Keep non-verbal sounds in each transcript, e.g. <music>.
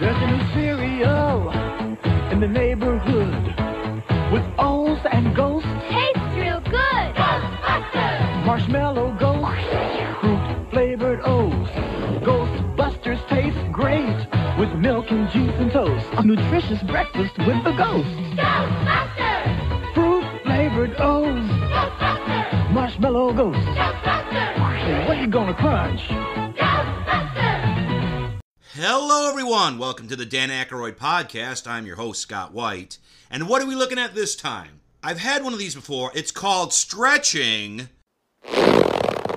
There's a new cereal in the neighborhood with O's and ghosts, Tastes real good. Ghostbusters. marshmallow ghosts, fruit flavored O's. Ghostbusters taste great with milk and juice and toast. A nutritious breakfast with the ghosts. Ghostbusters. Fruit flavored O's, Ghostbusters. marshmallow ghosts. Ghostbusters. What are you gonna crunch? Hello, everyone. Welcome to the Dan Aykroyd podcast. I'm your host, Scott White. And what are we looking at this time? I've had one of these before. It's called Stretching the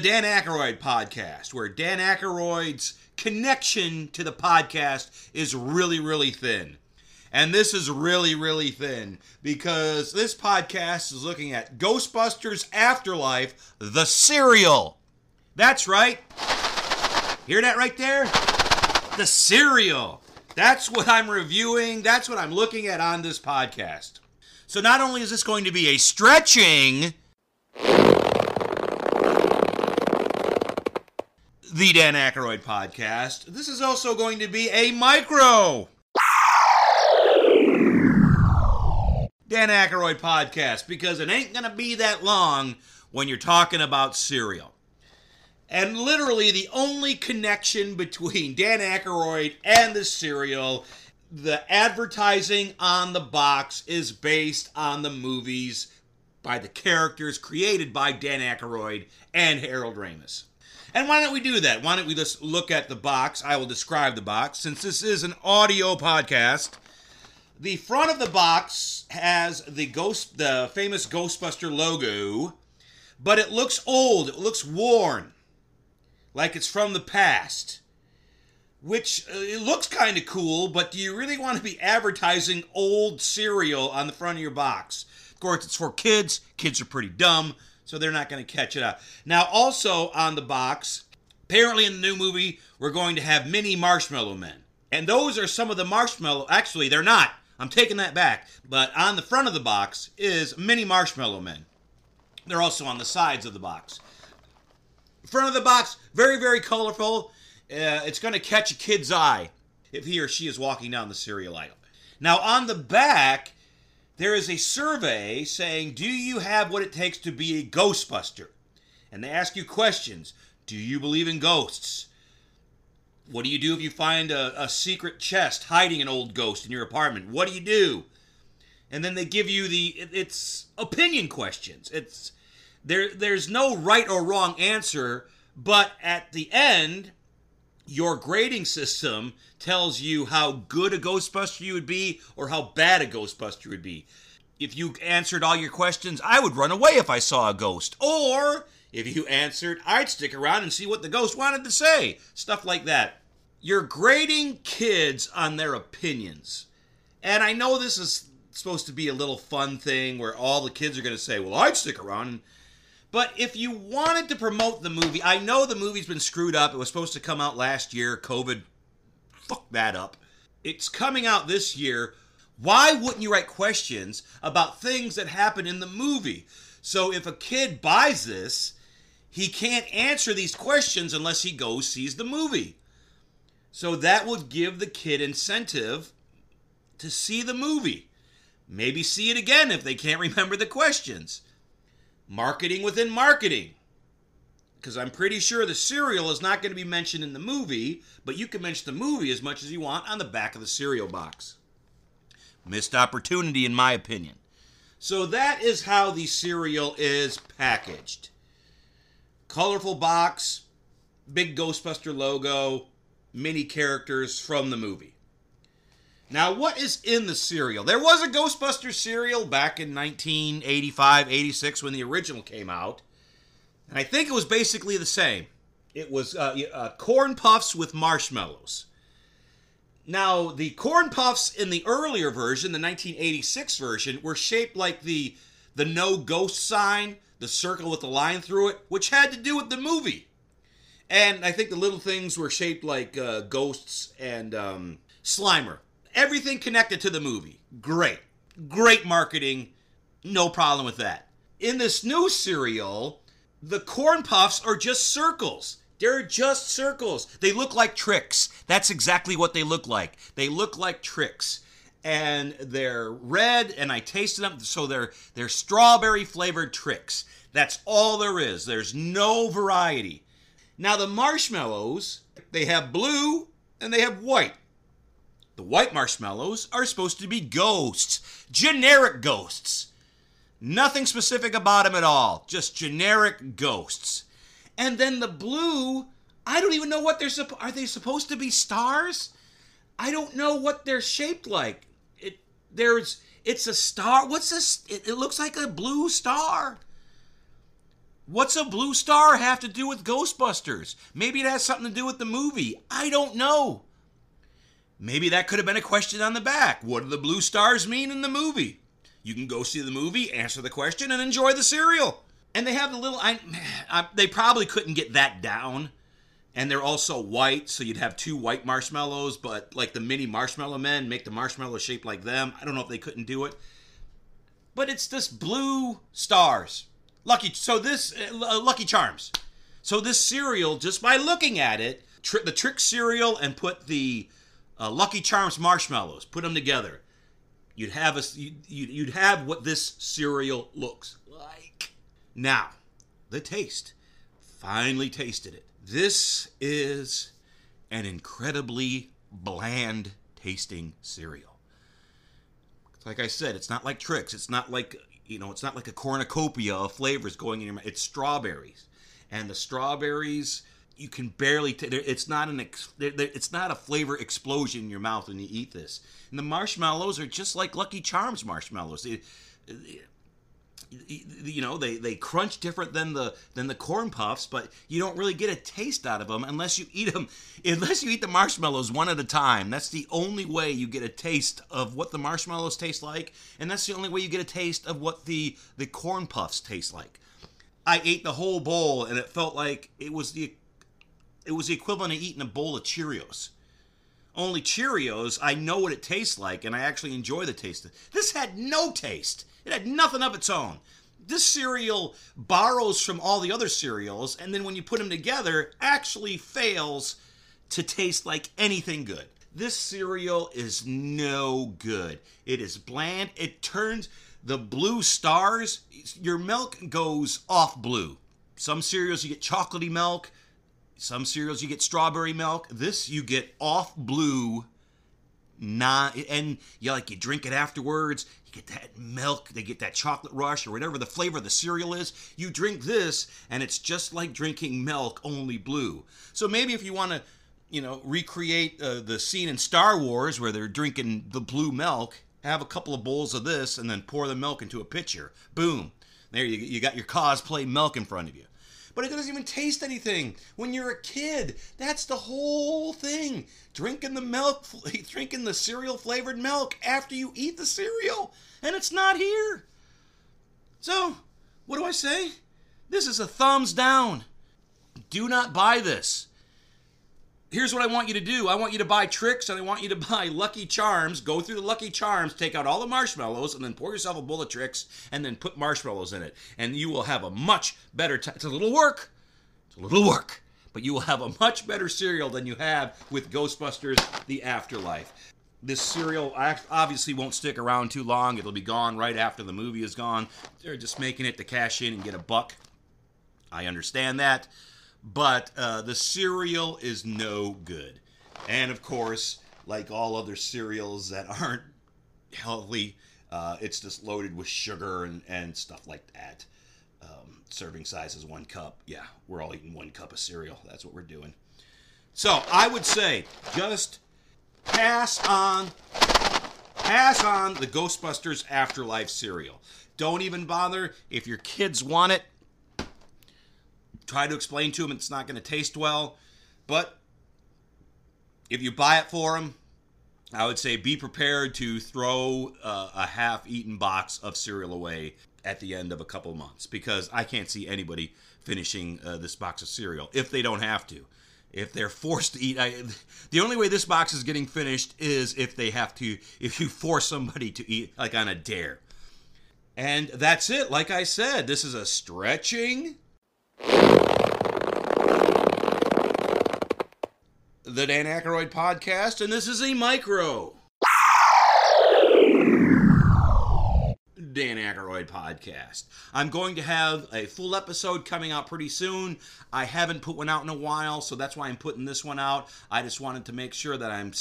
Dan Aykroyd podcast, where Dan Aykroyd's connection to the podcast is really, really thin. And this is really, really thin because this podcast is looking at Ghostbusters Afterlife, the cereal. That's right. Hear that right there? The cereal. That's what I'm reviewing. That's what I'm looking at on this podcast. So not only is this going to be a stretching the Dan Aykroyd podcast, this is also going to be a micro Dan Aykroyd podcast because it ain't going to be that long when you're talking about cereal. And literally, the only connection between Dan Aykroyd and the cereal, the advertising on the box is based on the movies by the characters created by Dan Aykroyd and Harold Ramis. And why don't we do that? Why don't we just look at the box? I will describe the box since this is an audio podcast. The front of the box has the ghost, the famous Ghostbuster logo, but it looks old. It looks worn like it's from the past. Which uh, it looks kind of cool, but do you really want to be advertising old cereal on the front of your box? Of course, it's for kids. Kids are pretty dumb, so they're not going to catch it up. Now, also on the box, apparently in the new movie, we're going to have mini marshmallow men. And those are some of the marshmallow. Actually, they're not. I'm taking that back. But on the front of the box is mini marshmallow men. They're also on the sides of the box front of the box, very, very colorful. Uh, it's going to catch a kid's eye if he or she is walking down the cereal aisle. Now, on the back, there is a survey saying, Do you have what it takes to be a Ghostbuster? And they ask you questions Do you believe in ghosts? What do you do if you find a, a secret chest hiding an old ghost in your apartment? What do you do? And then they give you the it- it's opinion questions. It's there there's no right or wrong answer, but at the end your grading system tells you how good a Ghostbuster you would be or how bad a Ghostbuster would be. If you answered all your questions, I would run away if I saw a ghost. Or if you answered, I'd stick around and see what the ghost wanted to say. Stuff like that. You're grading kids on their opinions. And I know this is supposed to be a little fun thing where all the kids are going to say, well, I'd stick around. But if you wanted to promote the movie, I know the movie's been screwed up. It was supposed to come out last year. COVID fucked that up. It's coming out this year. Why wouldn't you write questions about things that happen in the movie? So if a kid buys this, he can't answer these questions unless he goes sees the movie. So that would give the kid incentive to see the movie. Maybe see it again if they can't <laughs> remember the questions. Marketing within marketing. Because I'm pretty sure the cereal is not going to be mentioned in the movie, but you can mention the movie as much as you want on the back of the cereal box. Missed opportunity, in my opinion. So that is how the cereal is packaged. Colorful box, big Ghostbuster logo, mini characters from the movie. Now, what is in the cereal? There was a Ghostbuster cereal back in 1985, 86 when the original came out. And I think it was basically the same. It was uh, uh, corn puffs with marshmallows. Now, the corn puffs in the earlier version, the 1986 version, were shaped like the the no ghost sign, the circle with the line through it, which had to do with the movie. And I think the little things were shaped like uh, ghosts and um, Slimer. Everything connected to the movie. Great. Great marketing. No problem with that. In this new cereal, the corn puffs are just circles. They're just circles. They look like Trix. That's exactly what they look like. They look like Trix. And they're red, and I tasted them, so they're they're strawberry flavored Trix. That's all there is. There's no variety. Now the marshmallows, they have blue and they have white. The white marshmallows are supposed to be ghosts, generic ghosts. Nothing specific about them at all, just generic ghosts. And then the blue, I don't even know what they're supposed. Are they supposed to be stars? I don't know what they're shaped like. It there's it's a star. What's this? It, it looks like a blue star. What's a blue star have to do with Ghostbusters? Maybe it has something to do with the movie. I don't know. Maybe that could have been a question on the back. What do the blue stars mean in the movie? You can go see the movie, answer the question, and enjoy the cereal. And they have the little. I, <sighs> I, they probably couldn't get that down. And they're also white, so you'd have two white marshmallows, but like the mini marshmallow men make the marshmallow shaped like them. I don't know if they couldn't do it. But it's this blue stars. Lucky. So this uh, Lucky Charms. So this cereal, just by looking at it, tri- the trick cereal and put the uh, Lucky Charms marshmallows, put them together, you'd have a you'd, you'd have what this cereal looks like. Now, the taste. Finally tasted it. This is an incredibly bland tasting cereal. Like I said, it's not like Trix. It's not like you know, it's not like a cornucopia of flavors going in your mouth. It's strawberries, and the strawberries you can barely. T- it's not an. Ex- it's not a flavor explosion in your mouth when you eat this. And the marshmallows are just like Lucky Charms marshmallows. You know they they crunch different than the than the corn puffs but you don't really get a taste out of them unless you eat them <laughs> unless you eat the marshmallows one at a time that's the only way you get a taste of what the marshmallows taste like and that's the only way you get a taste of what the the corn puffs taste like i ate the whole bowl and it felt like it was the it was the equivalent of eating a bowl of cheerios only cheerios i know what it tastes like and i actually enjoy the taste of this had no taste it had nothing of its own. This cereal borrows from all the other cereals, and then when you put them together, actually fails to taste like anything good. This cereal is no good. It is bland. It turns the blue stars, your milk goes off blue. Some cereals you get chocolatey milk, some cereals you get strawberry milk. This you get off blue. Not and you like you drink it afterwards. You get that milk. They get that chocolate rush or whatever the flavor of the cereal is. You drink this and it's just like drinking milk only blue. So maybe if you want to you know recreate uh, the scene in star wars where they're drinking the blue milk have a couple of bowls of this and then pour the milk into a pitcher. Boom. There you, you got your cosplay milk in front of you but it doesn't even taste anything. When you're a kid, that's the whole thing. Drinking the milk, <laughs> drinking the cereal flavored milk after you eat the cereal, and it's not here. So, what do I say? This is a thumbs down. Do not buy this here's what I want you to do. I want you to buy Trix and I want you to <laughs> buy Lucky Charms. Go through the Lucky Charms, take out all the marshmallows, and then pour yourself a bowl of Trix and then put marshmallows in it. And you will have a much better. It's a little work. It's a little work. But you will have a much better cereal than you have with Ghostbusters The Afterlife. This cereal obviously won't stick around too long. It'll be gone right after the movie is gone. They're just making it to cash in and get a buck. I understand that but uh, the cereal is no good. And of course, like all other cereals that aren't healthy, uh, it's just loaded with sugar and, and stuff like that. Um, serving size is one cup. Yeah, we're all eating one cup of cereal. That's what we're doing. So I would say just pass on, pass on the Ghostbusters Afterlife cereal. Don't even bother if your kids want it try to explain to them it's not going to taste well. But if you buy it for them, I would say be prepared to throw a half eaten box of cereal away at the end of a couple months because I can't see anybody finishing uh, this box of cereal if they don't have to. If they're forced to eat, I, the only way this box is getting finished is if they have to, if you force somebody to eat, like on a dare. And that's it. Like I said, this is a stretching the Dan Aykroyd podcast, and this is a micro. Dan Aykroyd podcast. I'm going to have a full episode coming out pretty soon. I haven't put one out in a while, so that's why I'm putting this one out. I just wanted to make sure that I'm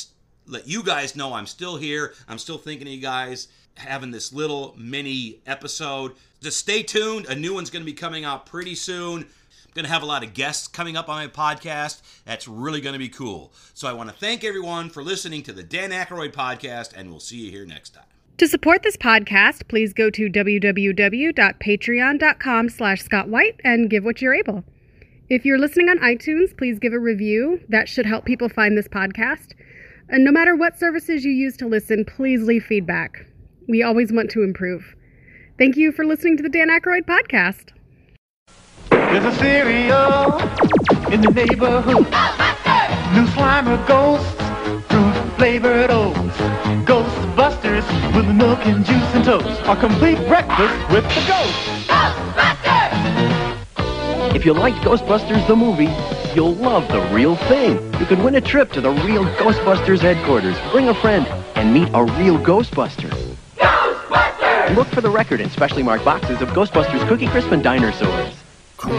let you guys know I'm still here. I'm still thinking of you guys having this little mini episode. Just stay tuned. A new one's going to be coming out pretty soon. Going to have a lot of guests coming up on my podcast. That's really going to be cool. So I want to thank everyone for listening to the Dan Aykroyd podcast, and we'll see you here next time. To support this podcast, please go to www.patreon.com slash Scott White and give what you're able. If you're listening on iTunes, please give a review. That should help people find this podcast. And no matter what services you use to listen, please leave feedback. We always want to improve. Thank you for listening to the Dan Aykroyd podcast. There's a cereal in the neighborhood. Ghostbusters! New Slimer ghosts, fruit flavored oats. Ghostbusters with the milk and juice and toast. A complete breakfast with the ghosts. Ghostbusters! If you liked Ghostbusters the movie, you'll love the real thing. You can win a trip to the real Ghostbusters headquarters, bring a friend, and meet a real Ghostbuster. Ghostbusters! Look for the record in specially marked boxes of Ghostbusters Cookie Crisp and Dinersaurs. This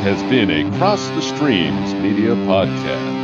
has been a Cross the Streams Media Podcast.